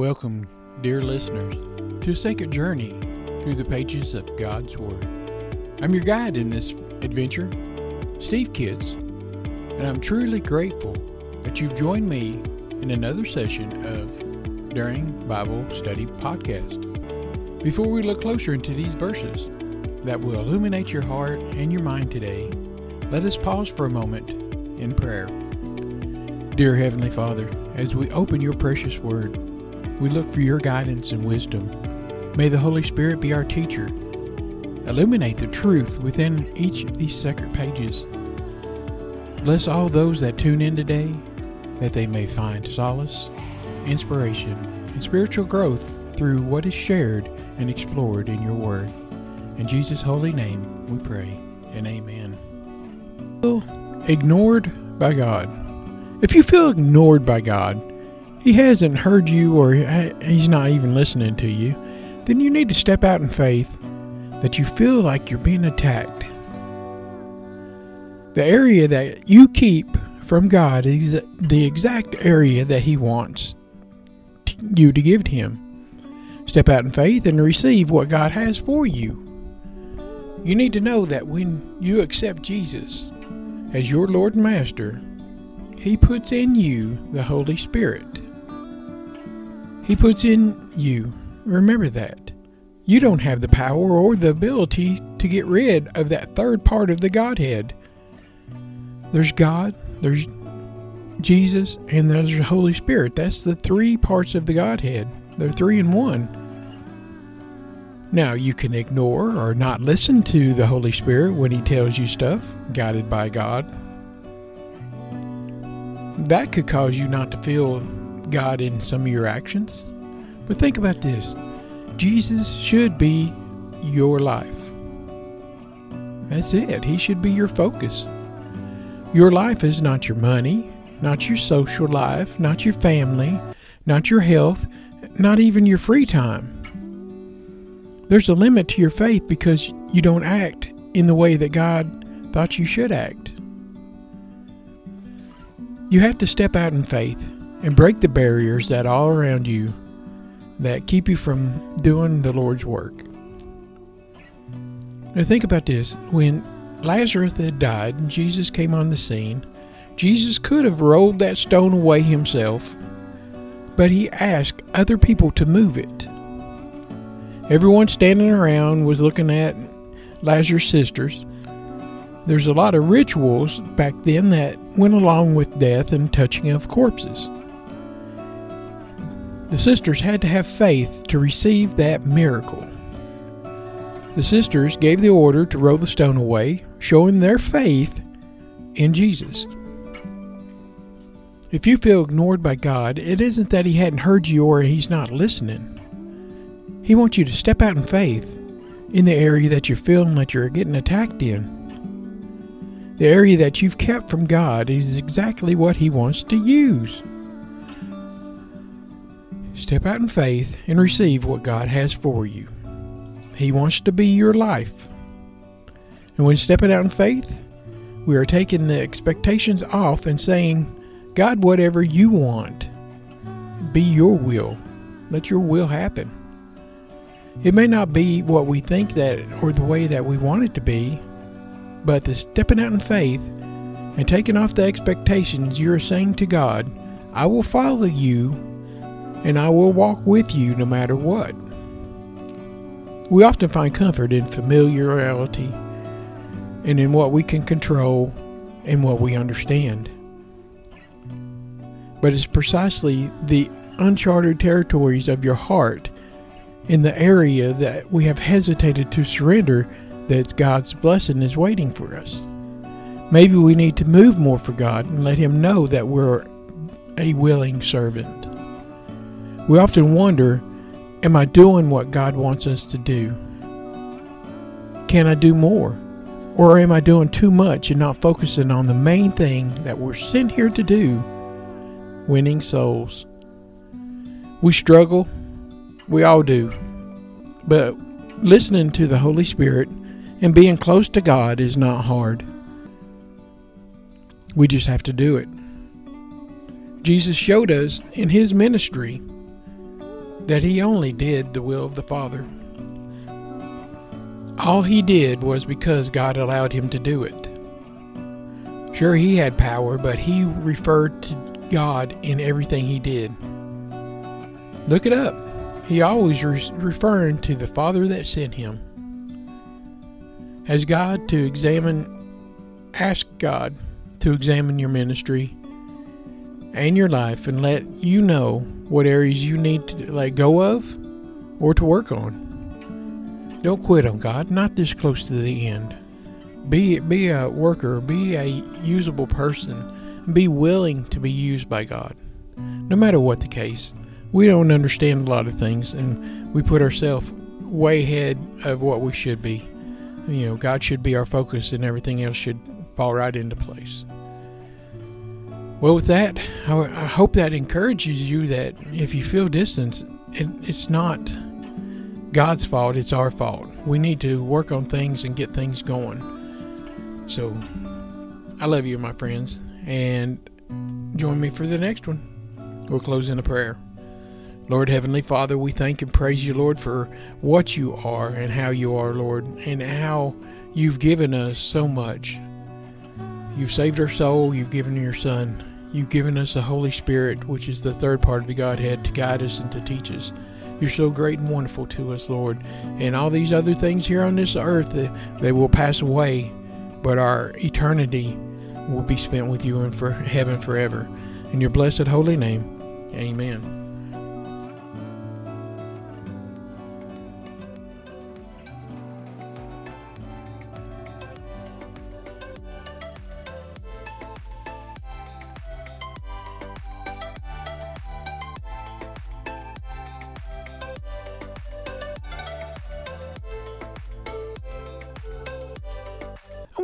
Welcome, dear listeners, to a sacred journey through the pages of God's Word. I'm your guide in this adventure, Steve Kitts, and I'm truly grateful that you've joined me in another session of During Bible Study Podcast. Before we look closer into these verses that will illuminate your heart and your mind today, let us pause for a moment in prayer. Dear Heavenly Father, as we open your precious Word, we look for your guidance and wisdom. May the Holy Spirit be our teacher. Illuminate the truth within each of these sacred pages. Bless all those that tune in today, that they may find solace, inspiration, and spiritual growth through what is shared and explored in your Word. In Jesus' holy name we pray, and amen. Ignored by God. If you feel ignored by God, he hasn't heard you or he's not even listening to you, then you need to step out in faith that you feel like you're being attacked. The area that you keep from God is the exact area that He wants you to give to Him. Step out in faith and receive what God has for you. You need to know that when you accept Jesus as your Lord and Master, He puts in you the Holy Spirit. He puts in you. Remember that. You don't have the power or the ability to get rid of that third part of the Godhead. There's God, there's Jesus, and there's the Holy Spirit. That's the three parts of the Godhead. They're three in one. Now, you can ignore or not listen to the Holy Spirit when He tells you stuff, guided by God. That could cause you not to feel God in some of your actions. But think about this Jesus should be your life. That's it. He should be your focus. Your life is not your money, not your social life, not your family, not your health, not even your free time. There's a limit to your faith because you don't act in the way that God thought you should act. You have to step out in faith and break the barriers that all around you that keep you from doing the Lord's work. Now think about this. When Lazarus had died and Jesus came on the scene, Jesus could have rolled that stone away himself, but he asked other people to move it. Everyone standing around was looking at Lazarus' sisters. There's a lot of rituals back then that went along with death and touching of corpses. The sisters had to have faith to receive that miracle. The sisters gave the order to roll the stone away, showing their faith in Jesus. If you feel ignored by God, it isn't that He hadn't heard you or He's not listening. He wants you to step out in faith in the area that you're feeling that you're getting attacked in. The area that you've kept from God is exactly what He wants to use. Step out in faith and receive what God has for you. He wants to be your life. And when stepping out in faith, we are taking the expectations off and saying, God, whatever you want, be your will. Let your will happen. It may not be what we think that or the way that we want it to be, but the stepping out in faith and taking off the expectations, you're saying to God, I will follow you and I will walk with you no matter what. We often find comfort in familiarity and in what we can control and what we understand. But it's precisely the uncharted territories of your heart in the area that we have hesitated to surrender that God's blessing is waiting for us. Maybe we need to move more for God and let Him know that we're a willing servant. We often wonder Am I doing what God wants us to do? Can I do more? Or am I doing too much and not focusing on the main thing that we're sent here to do winning souls? We struggle, we all do. But listening to the Holy Spirit and being close to God is not hard. We just have to do it. Jesus showed us in his ministry that he only did the will of the Father. All he did was because God allowed him to do it. Sure, he had power, but he referred to God in everything he did. Look it up. He always was referring to the Father that sent him. As God to examine, ask God to examine your ministry and your life and let you know what areas you need to let go of or to work on. Don't quit on God, not this close to the end. Be be a worker, be a usable person, be willing to be used by God. No matter what the case. We don't understand a lot of things and we put ourselves way ahead of what we should be. You know, God should be our focus and everything else should fall right into place. Well, with that, I, hope that encourages you that if you feel distance, it, it's not God's fault, it's our fault. We need to work on things and get things going. So, I love you, my friends, and join me for the next one. We'll close in a prayer. Lord Heavenly Father, we thank and praise you, Lord, for what you are and how you are, Lord, and how you've given us so much. You've saved our soul, you've given your Son, you've given us the Holy Spirit, which is the third part of the Godhead, to guide us and to teach us. You're so great and wonderful to us, Lord. And all these other things here on this earth, they, will pass away, but our eternity will be spent with you in for heaven forever. In your blessed holy name, amen.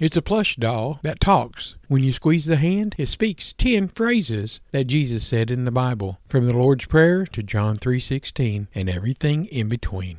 It's a plush doll that talks. When you squeeze the hand, it speaks 10 phrases that Jesus said in the Bible, from the Lord's Prayer to John 3:16 and everything in between.